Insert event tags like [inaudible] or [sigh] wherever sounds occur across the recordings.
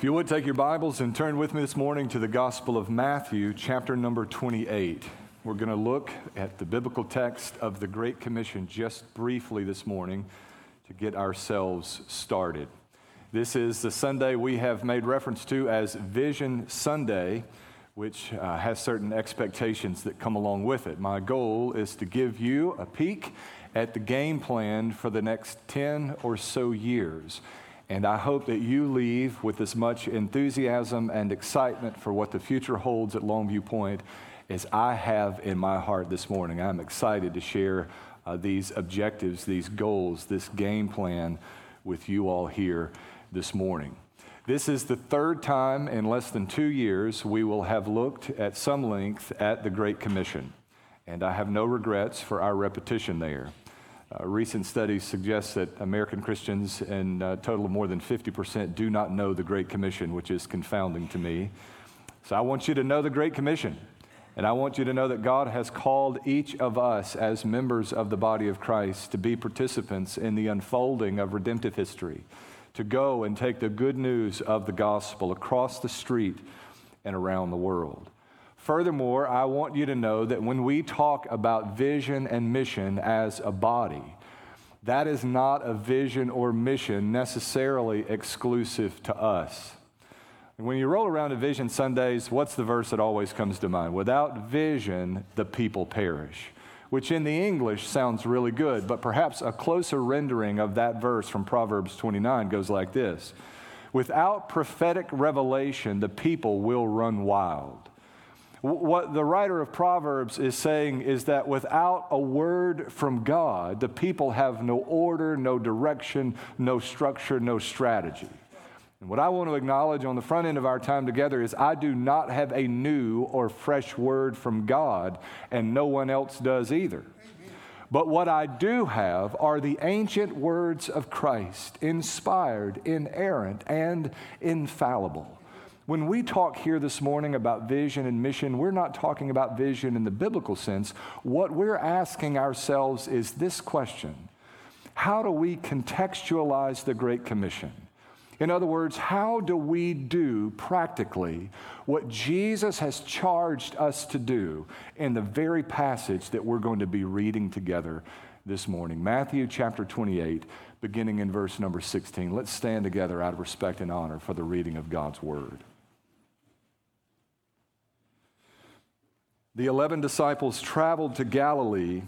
If you would take your Bibles and turn with me this morning to the Gospel of Matthew, chapter number 28. We're going to look at the biblical text of the Great Commission just briefly this morning to get ourselves started. This is the Sunday we have made reference to as Vision Sunday, which uh, has certain expectations that come along with it. My goal is to give you a peek at the game plan for the next 10 or so years. And I hope that you leave with as much enthusiasm and excitement for what the future holds at Longview Point as I have in my heart this morning. I'm excited to share uh, these objectives, these goals, this game plan with you all here this morning. This is the third time in less than two years we will have looked at some length at the Great Commission. And I have no regrets for our repetition there. Uh, recent studies suggest that American Christians, in a total of more than 50%, do not know the Great Commission, which is confounding to me. So I want you to know the Great Commission. And I want you to know that God has called each of us as members of the body of Christ to be participants in the unfolding of redemptive history, to go and take the good news of the gospel across the street and around the world. Furthermore, I want you to know that when we talk about vision and mission as a body, that is not a vision or mission necessarily exclusive to us. when you roll around to Vision Sundays, what's the verse that always comes to mind? Without vision, the people perish, which in the English sounds really good, but perhaps a closer rendering of that verse from Proverbs 29 goes like this Without prophetic revelation, the people will run wild. What the writer of Proverbs is saying is that without a word from God, the people have no order, no direction, no structure, no strategy. And what I want to acknowledge on the front end of our time together is I do not have a new or fresh word from God, and no one else does either. But what I do have are the ancient words of Christ, inspired, inerrant, and infallible. When we talk here this morning about vision and mission, we're not talking about vision in the biblical sense. What we're asking ourselves is this question How do we contextualize the Great Commission? In other words, how do we do practically what Jesus has charged us to do in the very passage that we're going to be reading together this morning? Matthew chapter 28, beginning in verse number 16. Let's stand together out of respect and honor for the reading of God's word. The 11 disciples traveled to Galilee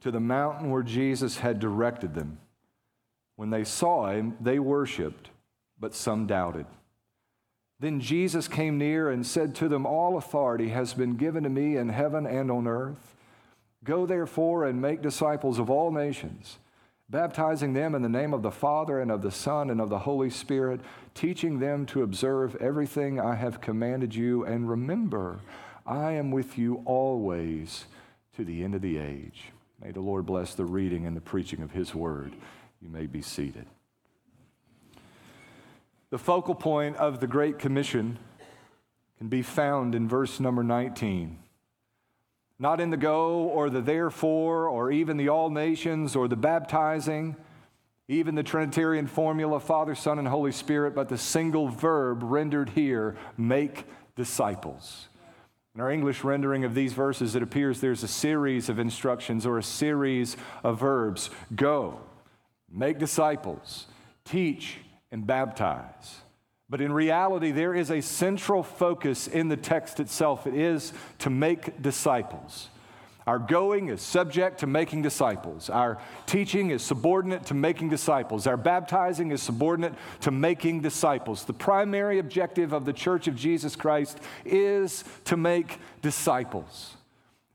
to the mountain where Jesus had directed them. When they saw him, they worshiped, but some doubted. Then Jesus came near and said to them, All authority has been given to me in heaven and on earth. Go therefore and make disciples of all nations, baptizing them in the name of the Father and of the Son and of the Holy Spirit, teaching them to observe everything I have commanded you. And remember, I am with you always to the end of the age. May the Lord bless the reading and the preaching of His word. You may be seated. The focal point of the Great Commission can be found in verse number 19. Not in the go or the therefore or even the all nations or the baptizing, even the Trinitarian formula Father, Son, and Holy Spirit, but the single verb rendered here make disciples. In our English rendering of these verses, it appears there's a series of instructions or a series of verbs go, make disciples, teach, and baptize. But in reality, there is a central focus in the text itself. It is to make disciples. Our going is subject to making disciples. Our teaching is subordinate to making disciples. Our baptizing is subordinate to making disciples. The primary objective of the Church of Jesus Christ is to make disciples.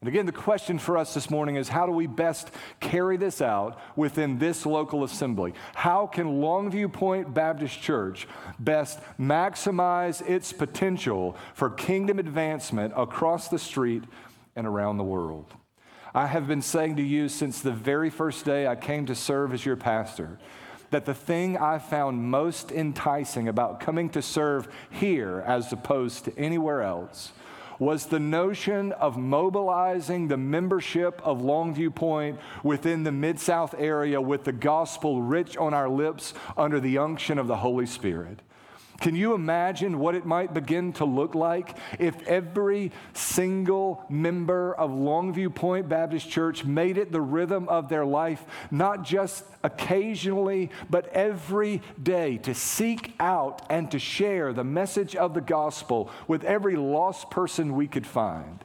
And again, the question for us this morning is how do we best carry this out within this local assembly? How can Longview Point Baptist Church best maximize its potential for kingdom advancement across the street and around the world. I have been saying to you since the very first day I came to serve as your pastor that the thing I found most enticing about coming to serve here as opposed to anywhere else was the notion of mobilizing the membership of Longview Point within the Mid South area with the gospel rich on our lips under the unction of the Holy Spirit. Can you imagine what it might begin to look like if every single member of Longview Point Baptist Church made it the rhythm of their life, not just occasionally, but every day, to seek out and to share the message of the gospel with every lost person we could find?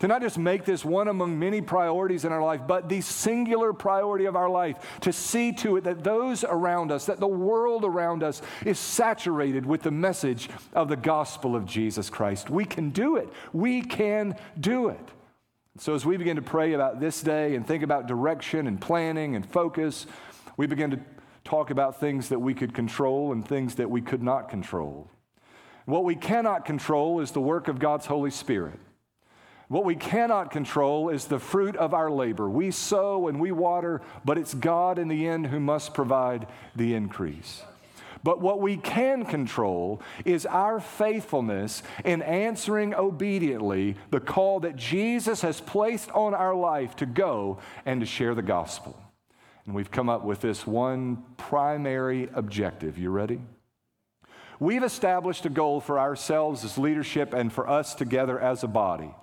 To not just make this one among many priorities in our life, but the singular priority of our life, to see to it that those around us, that the world around us is saturated with the message of the gospel of Jesus Christ. We can do it. We can do it. So, as we begin to pray about this day and think about direction and planning and focus, we begin to talk about things that we could control and things that we could not control. What we cannot control is the work of God's Holy Spirit. What we cannot control is the fruit of our labor. We sow and we water, but it's God in the end who must provide the increase. But what we can control is our faithfulness in answering obediently the call that Jesus has placed on our life to go and to share the gospel. And we've come up with this one primary objective. You ready? We've established a goal for ourselves as leadership and for us together as a body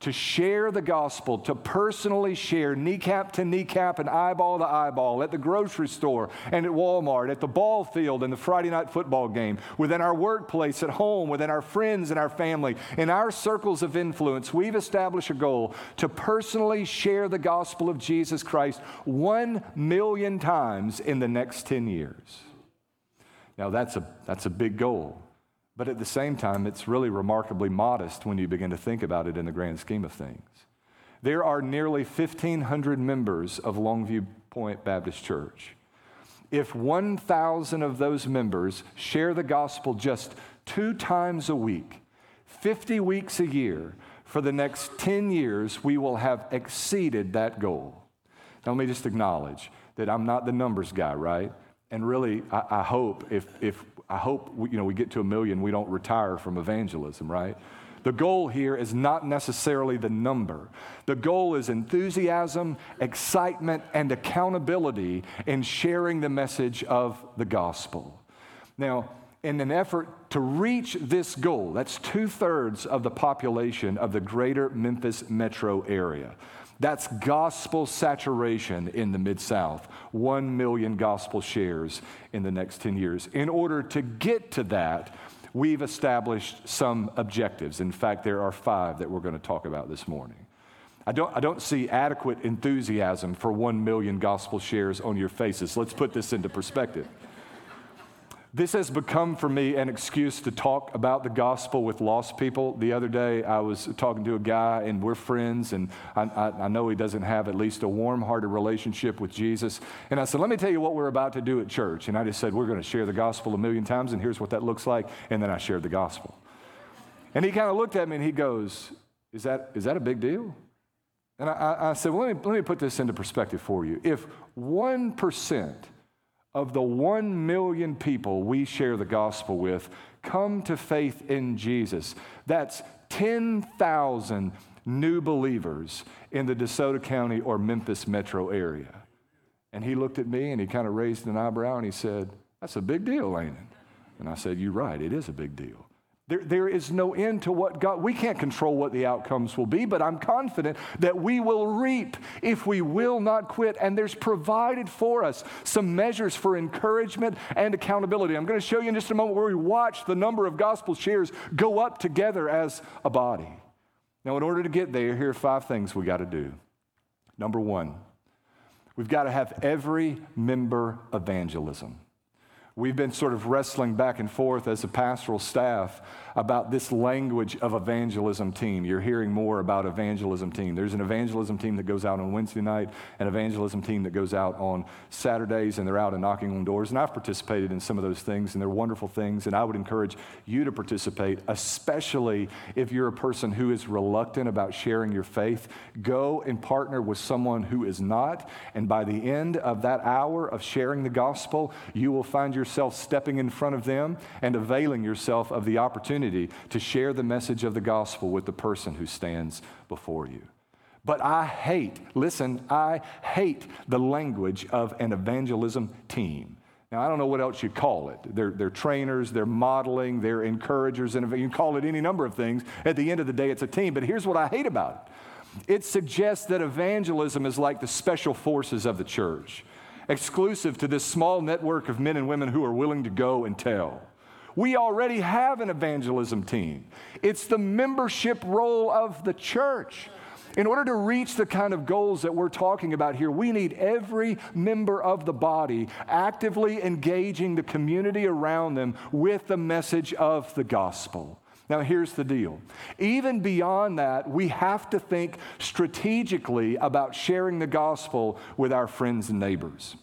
to share the gospel, to personally share kneecap to kneecap and eyeball to eyeball at the grocery store and at Walmart, at the ball field and the Friday night football game, within our workplace, at home, within our friends and our family, in our circles of influence, we've established a goal to personally share the gospel of Jesus Christ one million times in the next 10 years. Now, that's a, that's a big goal. But at the same time, it's really remarkably modest when you begin to think about it in the grand scheme of things. There are nearly 1,500 members of Longview Point Baptist Church. If 1,000 of those members share the gospel just two times a week, 50 weeks a year, for the next 10 years, we will have exceeded that goal. Now, let me just acknowledge that I'm not the numbers guy, right? And really, I, I hope if, if I hope we, you know, we get to a million, we don't retire from evangelism, right? The goal here is not necessarily the number. The goal is enthusiasm, excitement, and accountability in sharing the message of the gospel. Now, in an effort to reach this goal, that's two thirds of the population of the greater Memphis metro area. That's gospel saturation in the Mid South. One million gospel shares in the next 10 years. In order to get to that, we've established some objectives. In fact, there are five that we're going to talk about this morning. I don't, I don't see adequate enthusiasm for one million gospel shares on your faces. Let's put this into perspective. This has become for me an excuse to talk about the gospel with lost people. The other day, I was talking to a guy, and we're friends, and I, I, I know he doesn't have at least a warm hearted relationship with Jesus. And I said, Let me tell you what we're about to do at church. And I just said, We're going to share the gospel a million times, and here's what that looks like. And then I shared the gospel. And he kind of looked at me and he goes, Is that, is that a big deal? And I, I said, Well, let me, let me put this into perspective for you. If 1%, of the one million people we share the gospel with come to faith in Jesus. That's 10,000 new believers in the DeSoto County or Memphis metro area. And he looked at me and he kind of raised an eyebrow and he said, That's a big deal, ain't it? And I said, You're right, it is a big deal. There, there is no end to what God, we can't control what the outcomes will be, but I'm confident that we will reap if we will not quit. And there's provided for us some measures for encouragement and accountability. I'm going to show you in just a moment where we watch the number of gospel shares go up together as a body. Now, in order to get there, here are five things we got to do. Number one, we've got to have every member evangelism. We've been sort of wrestling back and forth as a pastoral staff about this language of evangelism team. You're hearing more about evangelism team. There's an evangelism team that goes out on Wednesday night, an evangelism team that goes out on Saturdays, and they're out and knocking on doors. And I've participated in some of those things, and they're wonderful things. And I would encourage you to participate, especially if you're a person who is reluctant about sharing your faith. Go and partner with someone who is not. And by the end of that hour of sharing the gospel, you will find yourself stepping in front of them and availing yourself of the opportunity to share the message of the gospel with the person who stands before you. But I hate, listen, I hate the language of an evangelism team. Now, I don't know what else you call it. They're, they're trainers, they're modeling, they're encouragers, and you can call it any number of things. At the end of the day, it's a team. But here's what I hate about it it suggests that evangelism is like the special forces of the church, exclusive to this small network of men and women who are willing to go and tell. We already have an evangelism team, it's the membership roll of the church. In order to reach the kind of goals that we're talking about here, we need every member of the body actively engaging the community around them with the message of the gospel. Now, here's the deal. Even beyond that, we have to think strategically about sharing the gospel with our friends and neighbors.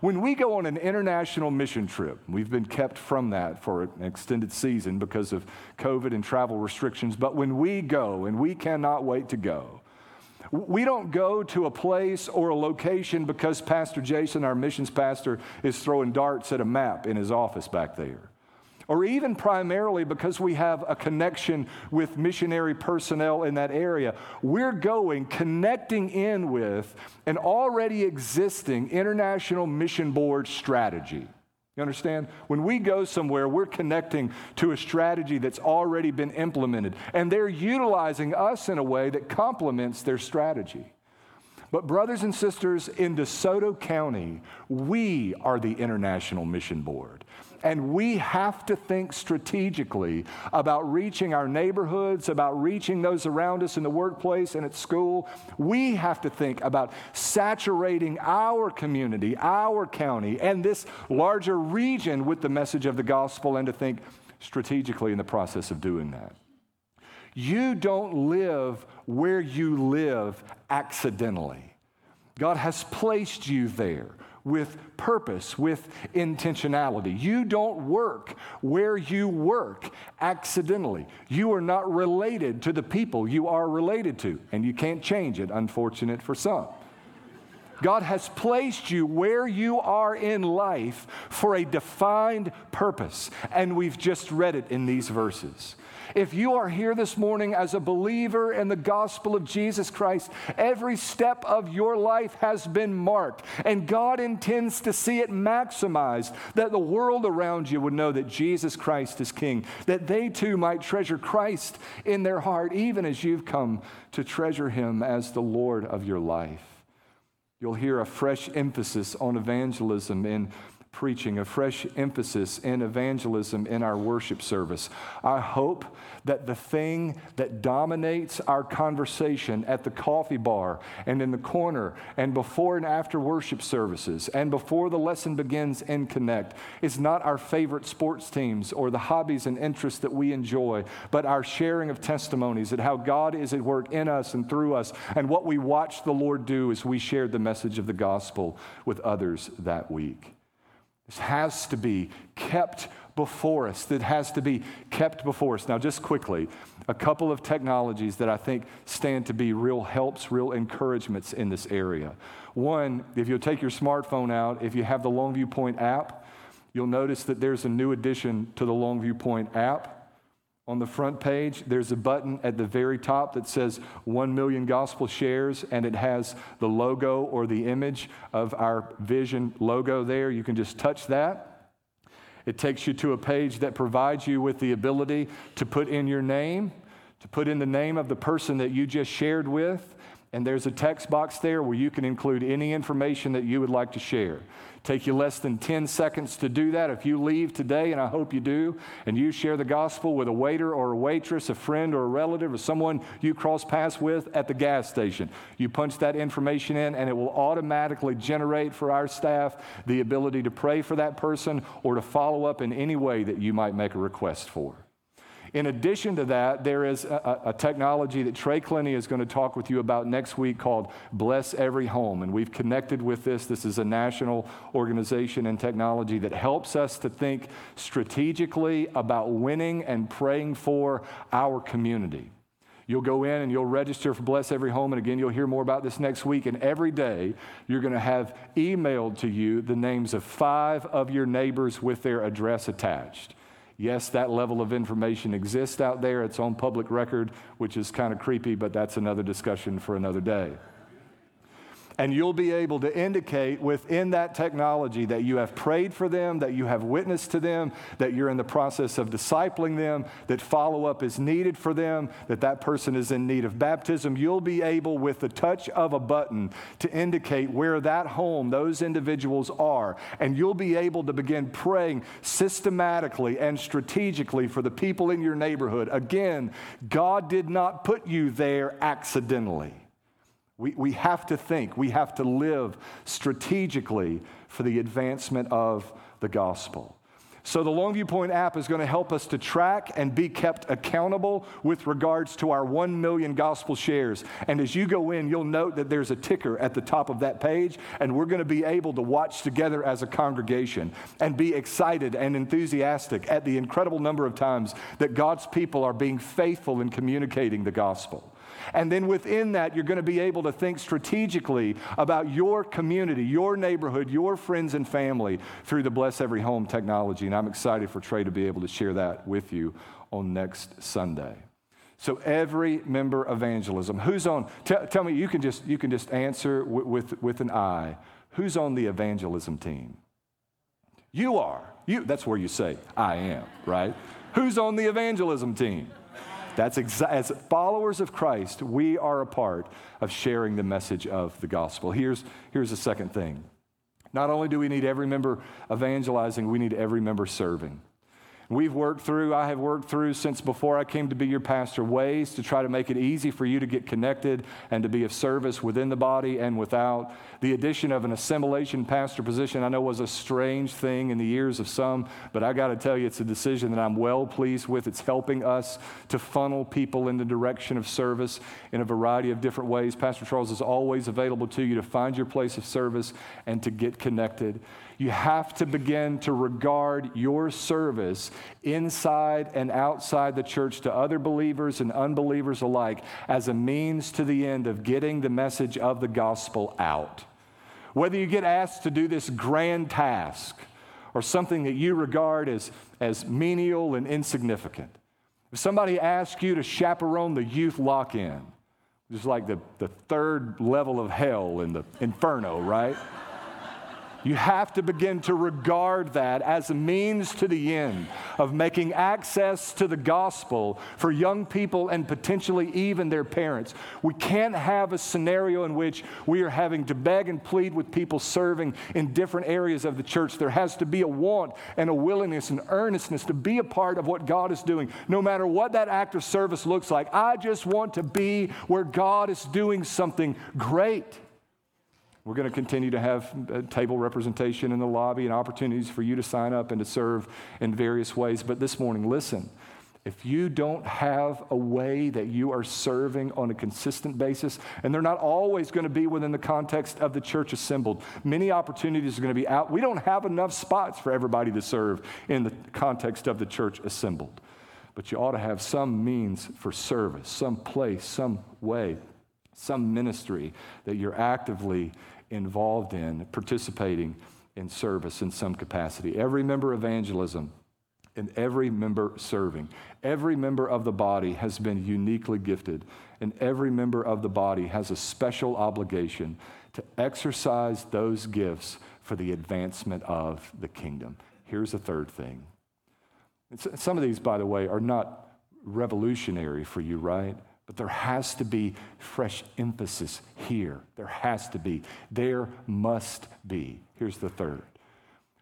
When we go on an international mission trip, we've been kept from that for an extended season because of COVID and travel restrictions, but when we go, and we cannot wait to go, we don't go to a place or a location because Pastor Jason, our missions pastor, is throwing darts at a map in his office back there. Or even primarily because we have a connection with missionary personnel in that area. We're going, connecting in with an already existing international mission board strategy. You understand? When we go somewhere, we're connecting to a strategy that's already been implemented, and they're utilizing us in a way that complements their strategy. But, brothers and sisters, in DeSoto County, we are the International Mission Board. And we have to think strategically about reaching our neighborhoods, about reaching those around us in the workplace and at school. We have to think about saturating our community, our county, and this larger region with the message of the gospel and to think strategically in the process of doing that. You don't live where you live accidentally. God has placed you there with purpose, with intentionality. You don't work where you work accidentally. You are not related to the people you are related to, and you can't change it, unfortunate for some. God has placed you where you are in life for a defined purpose, and we've just read it in these verses. If you are here this morning as a believer in the gospel of Jesus Christ, every step of your life has been marked, and God intends to see it maximized, that the world around you would know that Jesus Christ is King, that they too might treasure Christ in their heart, even as you've come to treasure Him as the Lord of your life. You'll hear a fresh emphasis on evangelism in preaching, a fresh emphasis in evangelism in our worship service. I hope that the thing that dominates our conversation at the coffee bar and in the corner and before and after worship services and before the lesson begins in Connect is not our favorite sports teams or the hobbies and interests that we enjoy, but our sharing of testimonies and how God is at work in us and through us and what we watch the Lord do as we shared the message of the gospel with others that week. This has to be kept before us, that has to be kept before us. Now, just quickly, a couple of technologies that I think stand to be real helps, real encouragements in this area. One, if you'll take your smartphone out, if you have the Longview Point app, you'll notice that there's a new addition to the Longview Point app. On the front page, there's a button at the very top that says 1 million gospel shares, and it has the logo or the image of our vision logo there. You can just touch that. It takes you to a page that provides you with the ability to put in your name, to put in the name of the person that you just shared with, and there's a text box there where you can include any information that you would like to share. Take you less than 10 seconds to do that. If you leave today, and I hope you do, and you share the gospel with a waiter or a waitress, a friend or a relative, or someone you cross paths with at the gas station, you punch that information in, and it will automatically generate for our staff the ability to pray for that person or to follow up in any way that you might make a request for. In addition to that, there is a, a, technology that Trey Clenny is going to talk with you about next week called Bless Every Home. And we've connected with this. This is a national organization and technology that helps us to think strategically about winning and praying for our community. You'll go in and you'll register for Bless Every Home. And again, you'll hear more about this next week. And every day, you're going to have emailed to you the names of five of your neighbors with their address attached. Yes, that level of information exists out there. It's on public record, which is kind of creepy, but that's another discussion for another day. And you'll be able to indicate within that technology that you have prayed for them, that you have witnessed to them, that you're in the process of discipling them, that follow up is needed for them, that that person is in need of baptism. You'll be able, with the touch of a button, to indicate where that home, those individuals are. And you'll be able to begin praying systematically and strategically for the people in your neighborhood. Again, God did not put you there accidentally. We, we have to think, we have to live strategically for the advancement of the gospel. So, the Longview Point app is going to help us to track and be kept accountable with regards to our 1 million gospel shares. And as you go in, you'll note that there's a ticker at the top of that page, and we're going to be able to watch together as a congregation and be excited and enthusiastic at the incredible number of times that God's people are being faithful in communicating the gospel. And then within that, you're going to be able to think strategically about your community, your neighborhood, your friends and family through the Bless Every Home technology. And I'm excited for Trey to be able to share that with you on next Sunday. So every member evangelism, who's on? T- tell me, you can just you can just answer with, with, an eye. Who's on the evangelism team? You are. You. That's where you say, "I am." Right? Who's on the evangelism team? That's exa- as followers of Christ, we are a part of sharing the message of the gospel. Here's, here's the second thing. Not only do we need every member evangelizing, we need every member serving. We've worked through, I have worked through since before I came to be your pastor, ways to try to make it easy for you to get connected and to be of service within the body and without. The addition of an assimilation pastor position I know was a strange thing in the ears of some, but I got to tell you, it's a decision that I'm well pleased with. It's helping us to funnel people in the direction of service in a variety of different ways. Pastor Charles is always available to you to find your place of service and to get connected. You have to begin to regard your service inside and outside the church to other believers and unbelievers alike as a means to the end of getting the message of the gospel out. Whether you get asked to do this grand task or something that you regard as, as menial and insignificant, if somebody asks you to chaperone the youth lock in, which is like the, the third level of hell in the inferno, right? You have to begin to regard that as a means to the end of making access to the gospel for young people and potentially even their parents. We can't have a scenario in which we are having to beg and plead with people serving in different areas of the church. There has to be a want and a willingness and earnestness to be a part of what God is doing, no matter what that act of service looks like. I just want to be where God is doing something great. We're going to continue to have uh, table representation in the lobby and opportunities for you to sign up and to serve in various ways. But this morning, listen. If you don't have a way that you are serving on a consistent basis, and they're not always going to be within the context of the church assembled, many opportunities are going to be out. We don't have enough spots for everybody to serve in the context of the church assembled. But you ought to have some means for service, some place, some way, some ministry that you're actively involved in, participating in service in some capacity. Every member of evangelism and every member serving. Every member of the body has been uniquely gifted, and every member of the body has a special obligation to exercise those gifts for the advancement of the kingdom. Here's the third thing. Some of these, by the way, are not revolutionary for you, right? But there has to be fresh emphasis here. There has to be. There must be. Here's the third.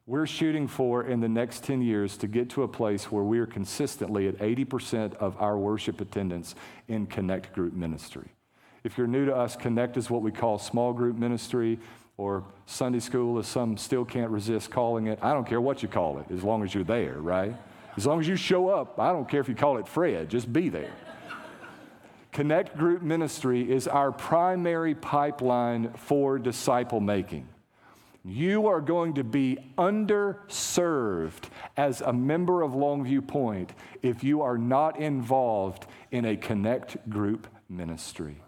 We're shooting for in the next 10 years to get to a place where we are consistently at 80% of our worship attendance in Connect Group ministry. If you're new to us, Connect is what we call small group ministry or Sunday school, as some still can't resist calling it. I don't care what you call it, as long as you're there, right? As long as you show up, I don't care if you call it Fred, just be there. Connect Group Ministry is our primary pipeline for disciple making. You are going to be underserved as a member of Longview Point if you are not involved in a Connect Group ministry.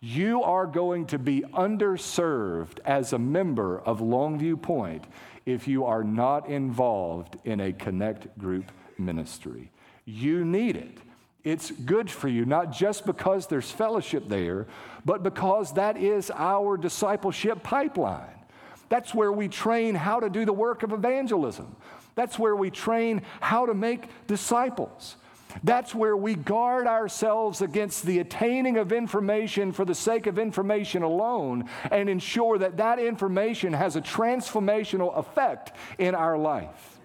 You are going to be underserved as a member of Longview Point if you are not involved in a Connect Group ministry. You need it It's good for you, not just because there's fellowship there, but because that is our discipleship pipeline. That's where we train how to do the work of evangelism. That's where we train how to make disciples. That's where we guard ourselves against the attaining of information for the sake of information alone and ensure that that information has a transformational effect in our life.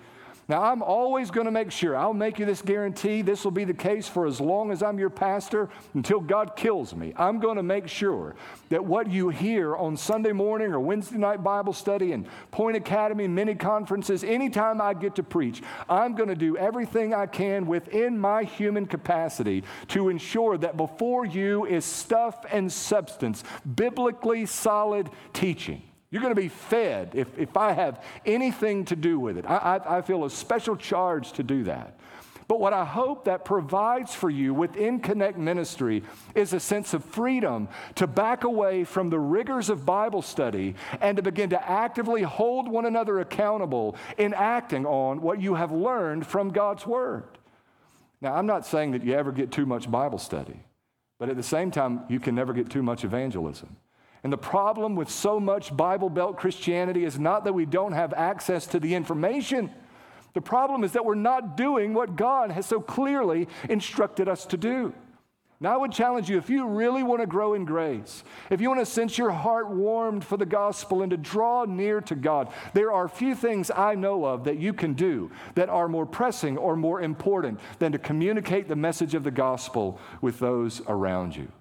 Now, I'm always going to make sure, I'll make you this guarantee, this will be the case for as long as I'm your pastor until God kills me. I'm going to make sure that what you hear on Sunday morning or Wednesday night Bible study and Point Academy mini conferences, anytime I get to preach, I'm going to do everything I can within my human capacity to ensure that before you is stuff and substance, biblically solid teaching. You're going to be fed if, if I have anything to do with it. I, I, I feel a special charge to do that. But what I hope that provides for you within Connect Ministry is a sense of freedom to back away from the rigors of Bible study and to begin to actively hold one another accountable in acting on what you have learned from God's Word. Now, I'm not saying that you ever get too much Bible study, but at the same time, you can never get too much evangelism. And the problem with so much Bible Belt Christianity is not that we don't have access to the information. The problem is that we're not doing what God has so clearly instructed us to do. Now, I would challenge you if you really want to grow in grace, if you want to sense your heart warmed for the gospel and to draw near to God, there are few things I know of that you can do that are more pressing or more important than to communicate the message of the gospel with those around you.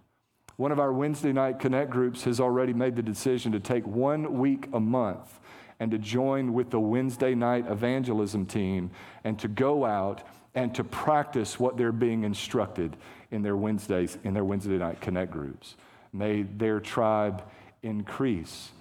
One of our Wednesday night connect groups has already made the decision to take one week a month and to join with the Wednesday night evangelism team and to go out and to practice what they're being instructed in their Wednesdays in their Wednesday night connect groups. May their tribe increase.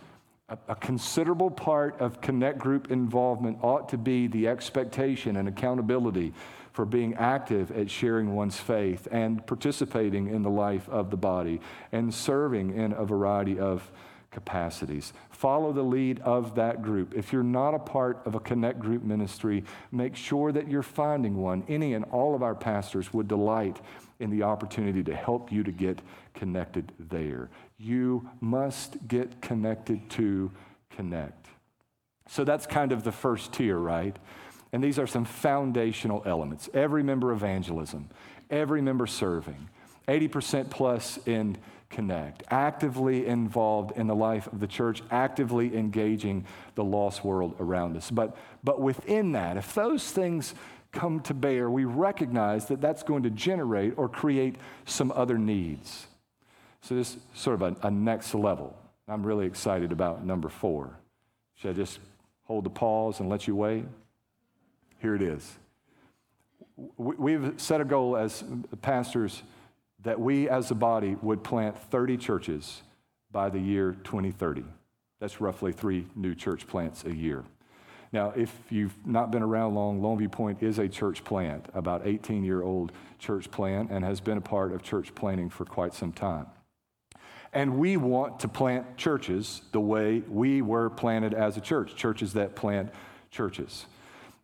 A, a, considerable part of connect group involvement ought to be the expectation and accountability for being active at sharing one's faith and participating in the life of the body and serving in a variety of capacities. Follow the lead of that group. If you're not a part of a connect group ministry, make sure that you're finding one. Any and all of our pastors would delight in the opportunity to help you to get connected there. You must get connected to connect. So that's kind of the first tier, right? And these are some foundational elements. Every member evangelism, every member serving, 80% plus in connect, actively involved in the life of the church, actively engaging the lost world around us. But, but within that, if those things come to bear, we recognize that that's going to generate or create some other needs. So, this is sort of a, a next level. I'm really excited about number four. Should I just hold the pause and let you wait? Here it is. We've set a goal as pastors that we as a body would plant 30 churches by the year 2030. That's roughly three new church plants a year. Now, if you've not been around long, Longview Point is a church plant, about 18 year old church plant, and has been a part of church planting for quite some time. And we want to plant churches the way we were planted as a church, churches that plant churches.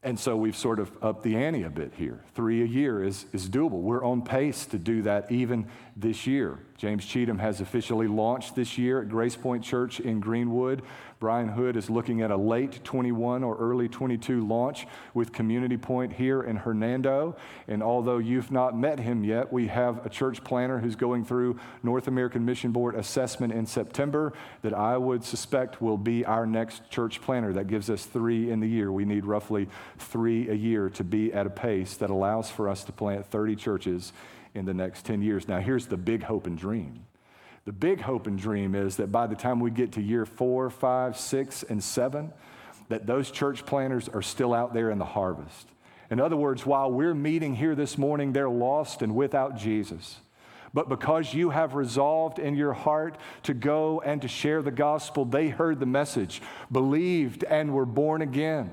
And so we've sort of upped the ante a bit here. Three a year is, is doable. We're on pace to do that even this year. James Cheatham has officially launched this year at Grace Point Church in Greenwood. Brian Hood is looking at a late 21 or early 22 launch with Community Point here in Hernando. And although you've not met him yet, we have a church planter who's going through North American Mission Board assessment in September that I would suspect will be our next church planter. That gives us three in the year. We need roughly three a year to be at a pace that allows for us to plant 30 churches in the next 10 years. Now, here's the big hope and dream. The big hope and dream is that by the time we get to year four, five, six, and seven, that those church planters are still out there in the harvest. In other words, while we're meeting here this morning, they're lost and without Jesus. But because you have resolved in your heart to go and to share the gospel, they heard the message, believed, and were born again.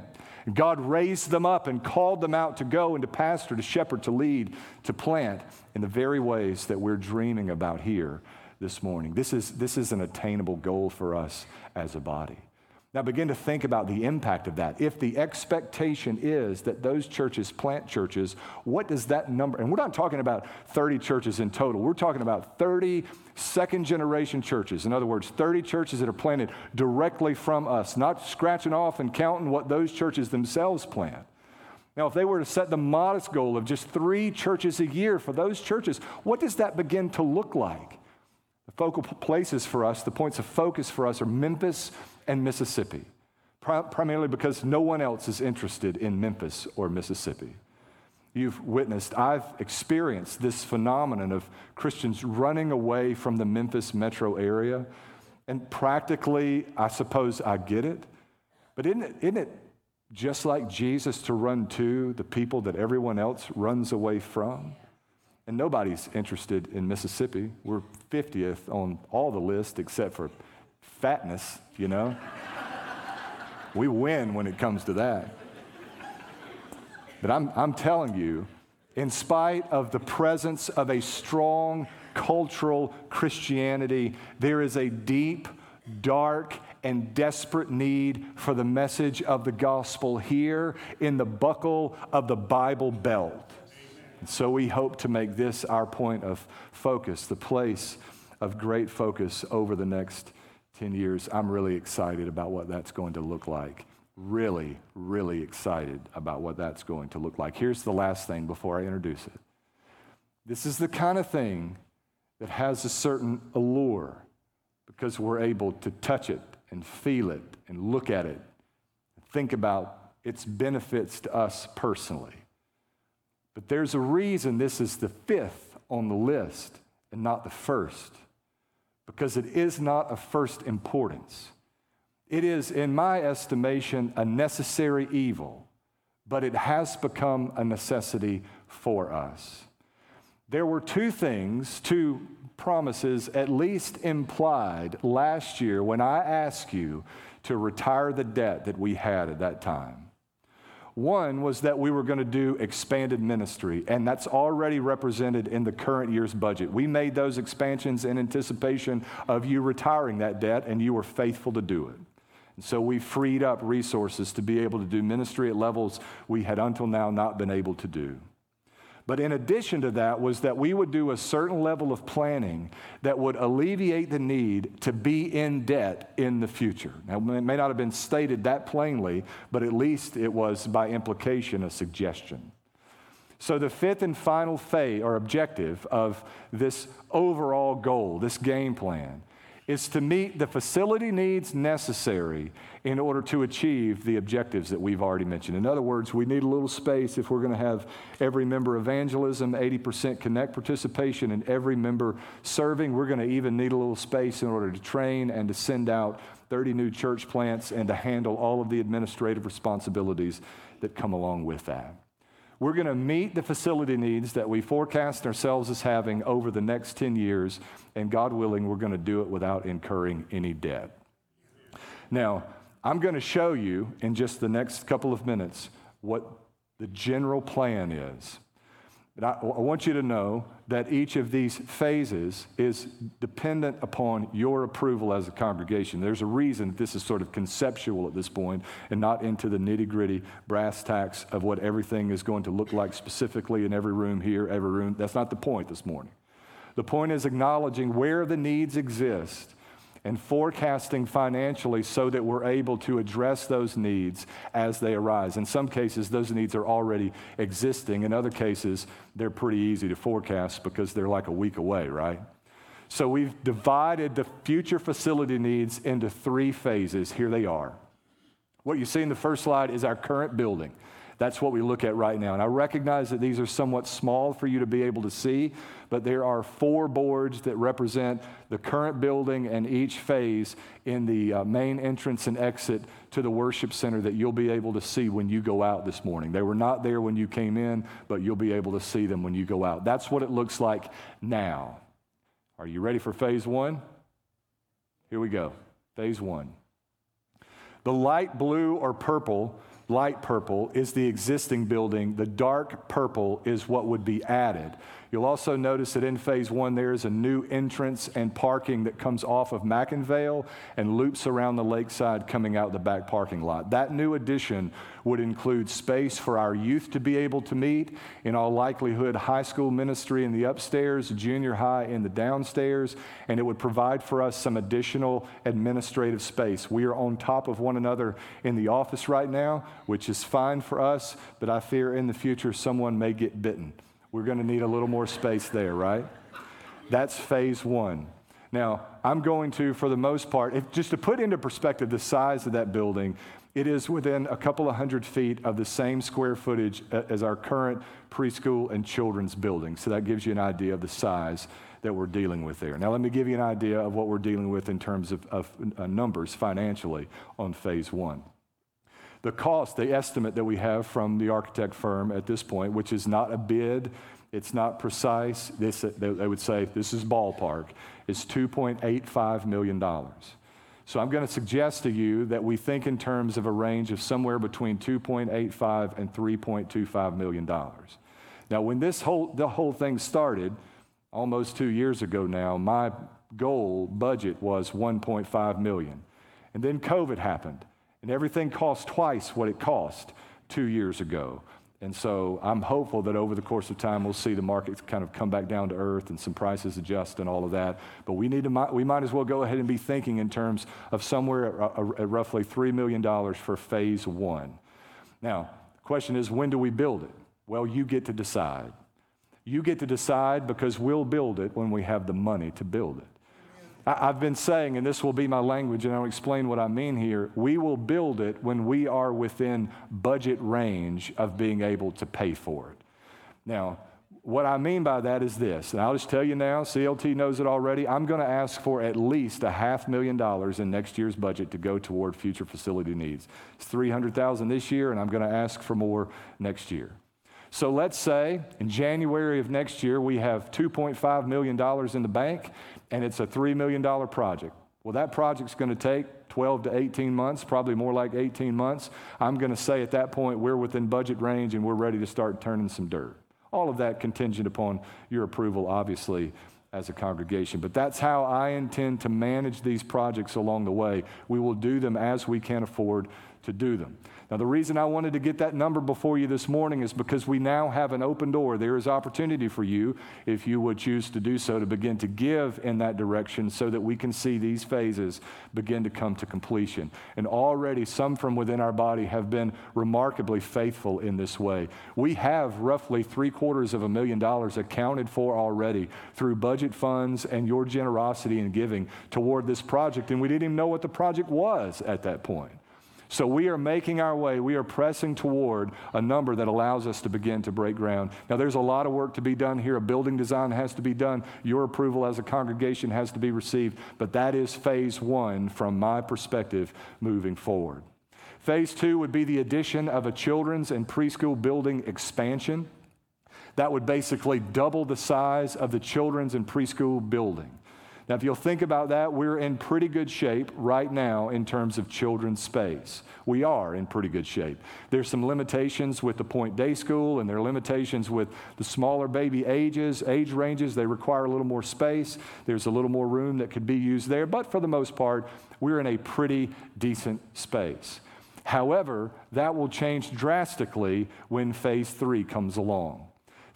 God raised them up and called them out to go and to pastor, to shepherd, to lead, to plant in the very ways that we're dreaming about here this morning. This is, this is an attainable goal for us as a body. Now begin to think about the impact of that. If the expectation is that those churches plant churches, what does that number, and we're not talking about 30 churches in total, we're talking about 30 second generation churches. In other words, 30 churches that are planted directly from us, not scratching off and counting what those churches themselves plant. Now, if they were to set the modest goal of just three churches a year for those churches, what does that begin to look like? The focal places for us, the points of focus for us are Memphis and Mississippi, primarily because no one else is interested in Memphis or Mississippi. You've witnessed, I've experienced this phenomenon of Christians running away from the Memphis metro area. And practically, I suppose I get it. But isn't it, isn't it just like Jesus to run to the people that everyone else runs away from? And nobody's interested in Mississippi. We're 50th on all the list except for fatness, you know? [laughs] we win when it comes to that. But I'm, I'm telling you, in spite of the presence of a strong cultural Christianity, there is a deep, dark, and desperate need for the message of the gospel here in the buckle of the Bible Belt. And so we hope to make this our point of focus, the place of great focus over the next 10 years. I'm really excited about what that's going to look like. Really, really excited about what that's going to look like. Here's the last thing before I introduce it. This is the kind of thing that has a certain allure because we're able to touch it and feel it and look at it, and think about its benefits to us personally. But there's a reason this is the fifth on the list and not the first because it is not of first importance. It is, in my estimation, a necessary evil, but it has become a necessity for us. There were two things, two promises at least implied last year when I asked you to retire the debt that we had at that time. One was that we were going to do expanded ministry, and that's already represented in the current year's budget. We made those expansions in anticipation of you retiring that debt, and you were faithful to do it. And so we freed up resources to be able to do ministry at levels we had until now not been able to do. But in addition to that, was that we would do a certain level of planning that would alleviate the need to be in debt in the future. Now, it may not have been stated that plainly, but at least it was by implication a suggestion. So, the fifth and final phase or objective of this overall goal, this game plan, is to meet the facility needs necessary in order to achieve the objectives that we've already mentioned. In other words, we need a little space if we're going to have every member evangelism, 80% connect participation, and every member serving. We're going to even need a little space in order to train and to send out 30 new church plants and to handle all of the administrative responsibilities that come along with that. We're going to meet the facility needs that we forecast ourselves as having over the next 10 years, and God willing, we're going to do it without incurring any debt. Now, I'm going to show you in just the next couple of minutes what the general plan is. But I, I, want you to know that each of these phases is dependent upon your approval as a congregation. There's a reason this is sort of conceptual at this point and not into the nitty gritty brass tacks of what everything is going to look like specifically in every room here, every room. That's not the point this morning. The point is acknowledging where the needs exist and forecasting financially so that we're able to address those needs as they arise. In some cases, those needs are already existing. In other cases, they're pretty easy to forecast because they're like a week away, right? So we've divided the future facility needs into three phases. Here they are. What you see in the first slide is our current building. That's what we look at right now. And I recognize that these are somewhat small for you to be able to see, but there are four boards that represent the current building and each phase in the uh, main entrance and exit to the worship center that you'll be able to see when you go out this morning. They were not there when you came in, but you'll be able to see them when you go out. That's what it looks like now. Are you ready for phase one? Here we go. Phase one. The light blue or purple light purple is the existing building, the dark purple is what would be added You'll also notice that in phase one, there is a new entrance and parking that comes off of McIngvale and loops around the lakeside coming out the back parking lot. That new addition would include space for our youth to be able to meet, in all likelihood, high school ministry in the upstairs, junior high in the downstairs, and it would provide for us some additional administrative space. We are on top of one another in the office right now, which is fine for us, but I fear in the future someone may get bitten. We're going to need a little more space there, right? That's phase one. Now, I'm going to, for the most part, if, just to put into perspective the size of that building, it is within a couple of hundred feet of the same square footage as our current preschool and children's building. So that gives you an idea of the size that we're dealing with there. Now, let me give you an idea of what we're dealing with in terms of, of uh, numbers financially on phase one. The cost, the estimate that we have from the architect firm at this point, which is not a bid, it's not precise, this, they would say this is ballpark, is $2.85 million. So I'm going to suggest to you that we think in terms of a range of somewhere between 2.85 and 3.25 million dollars. Now, when this whole the whole thing started, almost two years ago now, my goal budget was 1.5 million, and then COVID happened, and everything costs twice what it cost two years ago. And so I'm hopeful that over the course of time, we'll see the markets kind of come back down to earth and some prices adjust and all of that. But we, need to, we might as well go ahead and be thinking in terms of somewhere at roughly $3 million for phase one. Now, the question is, when do we build it? Well, you get to decide. You get to decide because we'll build it when we have the money to build it. I've been saying, and this will be my language, and I'll explain what I mean here. We will build it when we are within budget range of being able to pay for it. Now, what I mean by that is this, and I'll just tell you now, CLT knows it already. I'm going to ask for at least a half million dollars in next year's budget to go toward future facility needs. It's 300,000 this year, and I'm going to ask for more next year. So let's say in January of next year, we have $2.5 million in the bank, and it's a $3 million project. Well, that project's going to take 12 to 18 months, probably more like 18 months. I'm going to say at that point we're within budget range and we're ready to start turning some dirt. All of that contingent upon your approval, obviously, as a congregation. But that's how I intend to manage these projects along the way. We will do them as we can afford to do them. Now, the reason I wanted to get that number before you this morning is because we now have an open door. There is opportunity for you, if you would choose to do so, to begin to give in that direction so that we can see these phases begin to come to completion. And already, some from within our body have been remarkably faithful in this way. We have roughly three quarters of a million dollars accounted for already through budget funds and your generosity in giving toward this project, and we didn't even know what the project was at that point. So we are making our way, we are pressing toward a number that allows us to begin to break ground. Now, there's a lot of work to be done here. A building design has to be done. Your approval as a congregation has to be received. But that is phase one from my perspective moving forward. Phase two would be the addition of a children's and preschool building expansion. That would basically double the size of the children's and preschool building. Now, if you'll think about that, we're in pretty good shape right now in terms of children's space. We are in pretty good shape. There's some limitations with the Point Day School, and there are limitations with the smaller baby ages, age ranges. They require a little more space. There's a little more room that could be used there, but for the most part, we're in a pretty decent space. However, that will change drastically when phase three comes along.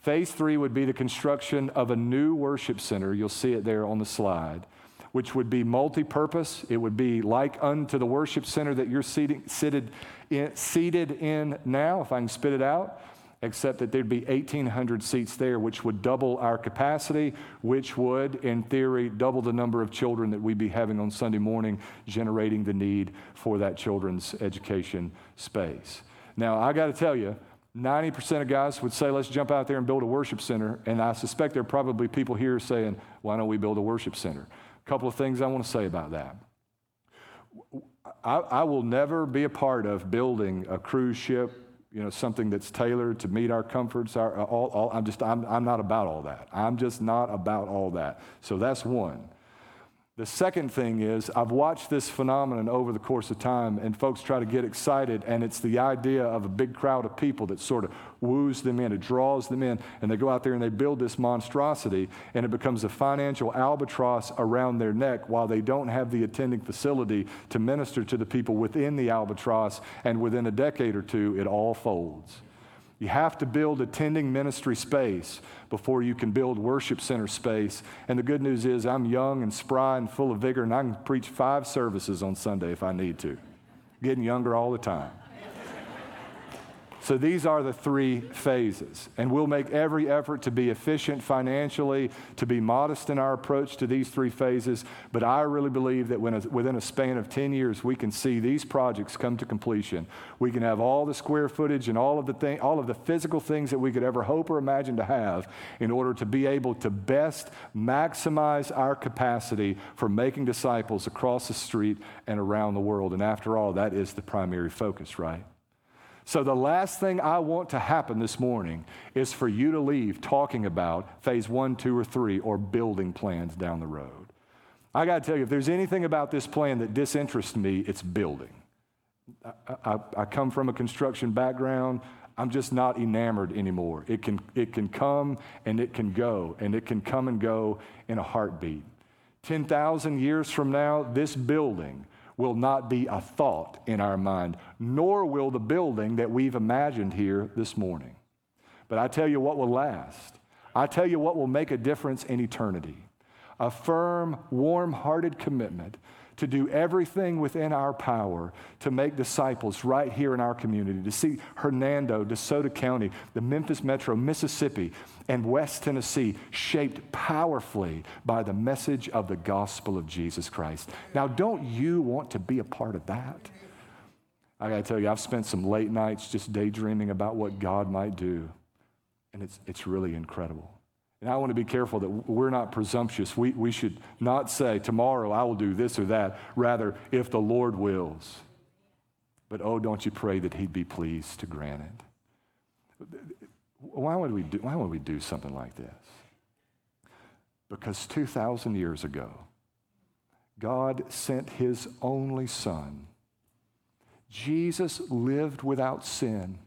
Phase three would be the construction of a new worship center. You'll see it there on the slide, which would be multi purpose. It would be like unto the worship center that you're seated, seated, in, seated in now, if I can spit it out, except that there'd be 1,800 seats there, which would double our capacity, which would, in theory, double the number of children that we'd be having on Sunday morning, generating the need for that children's education space. Now, I got to tell you, 90% of guys would say, let's jump out there and build a worship center. And I suspect there are probably people here saying, why don't we build a worship center? A couple of things I want to say about that. I, I will never be a part of building a cruise ship, you know, something that's tailored to meet our comforts. Our, all, all, I'm just, I'm, I'm not about all that. I'm just not about all that. So that's one. The second thing is, I've watched this phenomenon over the course of time, and folks try to get excited, and it's the idea of a big crowd of people that sort of woos them in, it draws them in, and they go out there and they build this monstrosity, and it becomes a financial albatross around their neck while they don't have the attending facility to minister to the people within the albatross, and within a decade or two, it all folds. You have to build attending ministry space before you can build worship center space. And the good news is, I'm young and spry and full of vigor, and I can preach five services on Sunday if I need to. Getting younger all the time. So these are the three phases. And we'll make every effort to be efficient financially, to be modest in our approach to these three phases. But I really believe that when a, within a span of 10 years, we can see these projects come to completion. We can have all the square footage and all of the, thing, all of the physical things that we could ever hope or imagine to have in order to be able to best maximize our capacity for making disciples across the street and around the world. And after all, that is the primary focus, right? So, the last thing I want to happen this morning is for you to leave talking about phase one, two, or three, or building plans down the road. I got to tell you, if there's anything about this plan that disinterests me, it's building. I, I, I, come from a construction background. I'm just not enamored anymore. It can, it can come and it can go, and it can come and go in a heartbeat. 10,000 years from now, this building will not be a thought in our mind, nor will the building that we've imagined here this morning. But I tell you what will last. I tell you what will make a difference in eternity a firm, warm hearted commitment to do everything within our power to make disciples right here in our community, to see Hernando, DeSoto County, the Memphis Metro, Mississippi, and West Tennessee shaped powerfully by the message of the gospel of Jesus Christ. Now, don't you want to be a part of that? I got to tell you, I've spent some late nights just daydreaming about what God might do, and it's, it's really incredible. And I want to be careful that we're not presumptuous. We, we should not say, tomorrow I will do this or that. Rather, if the Lord wills. But oh, don't you pray that He'd be pleased to grant it. Why would we do, why would we do something like this? Because 2,000 years ago, God sent His only Son. Jesus lived without sin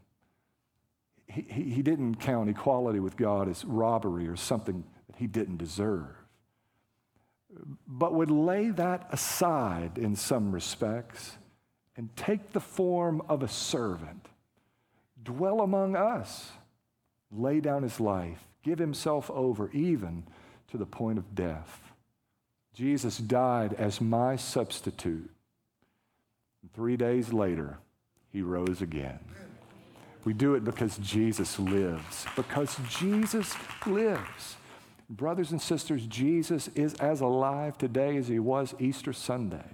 he, he didn't count equality with God as robbery or something that he didn't deserve, but would lay that aside in some respects and take the form of a servant, dwell among us, lay down his life, give himself over even to the point of death. Jesus died as my substitute. Three days later, he rose again. We do it because Jesus lives. Because Jesus lives. Brothers and sisters, Jesus is as alive today as he was Easter Sunday.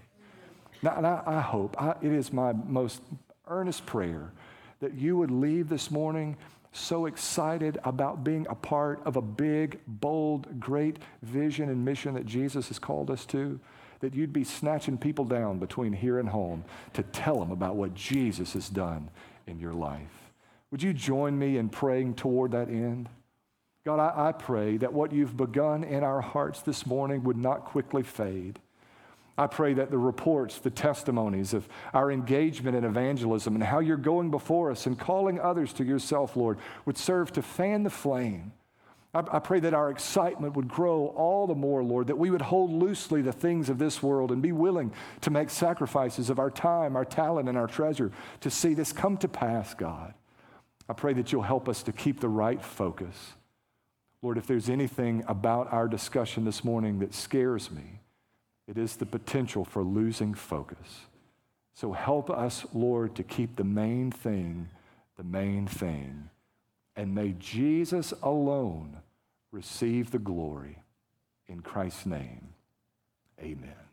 Now, and I, I hope, I, it is my most earnest prayer that you would leave this morning so excited about being a part of a big, bold, great vision and mission that Jesus has called us to, that you'd be snatching people down between here and home to tell them about what Jesus has done in your life. Would you join me in praying toward that end? God, I, I, pray that what you've begun in our hearts this morning would not quickly fade. I pray that the reports, the testimonies of our engagement in evangelism and how you're going before us and calling others to yourself, Lord, would serve to fan the flame. I, I pray that our excitement would grow all the more, Lord, that we would hold loosely the things of this world and be willing to make sacrifices of our time, our talent, and our treasure to see this come to pass, God. I pray that you'll help us to keep the right focus. Lord, if there's anything about our discussion this morning that scares me, it is the potential for losing focus. So help us, Lord, to keep the main thing the main thing. And may Jesus alone receive the glory. In Christ's name, amen.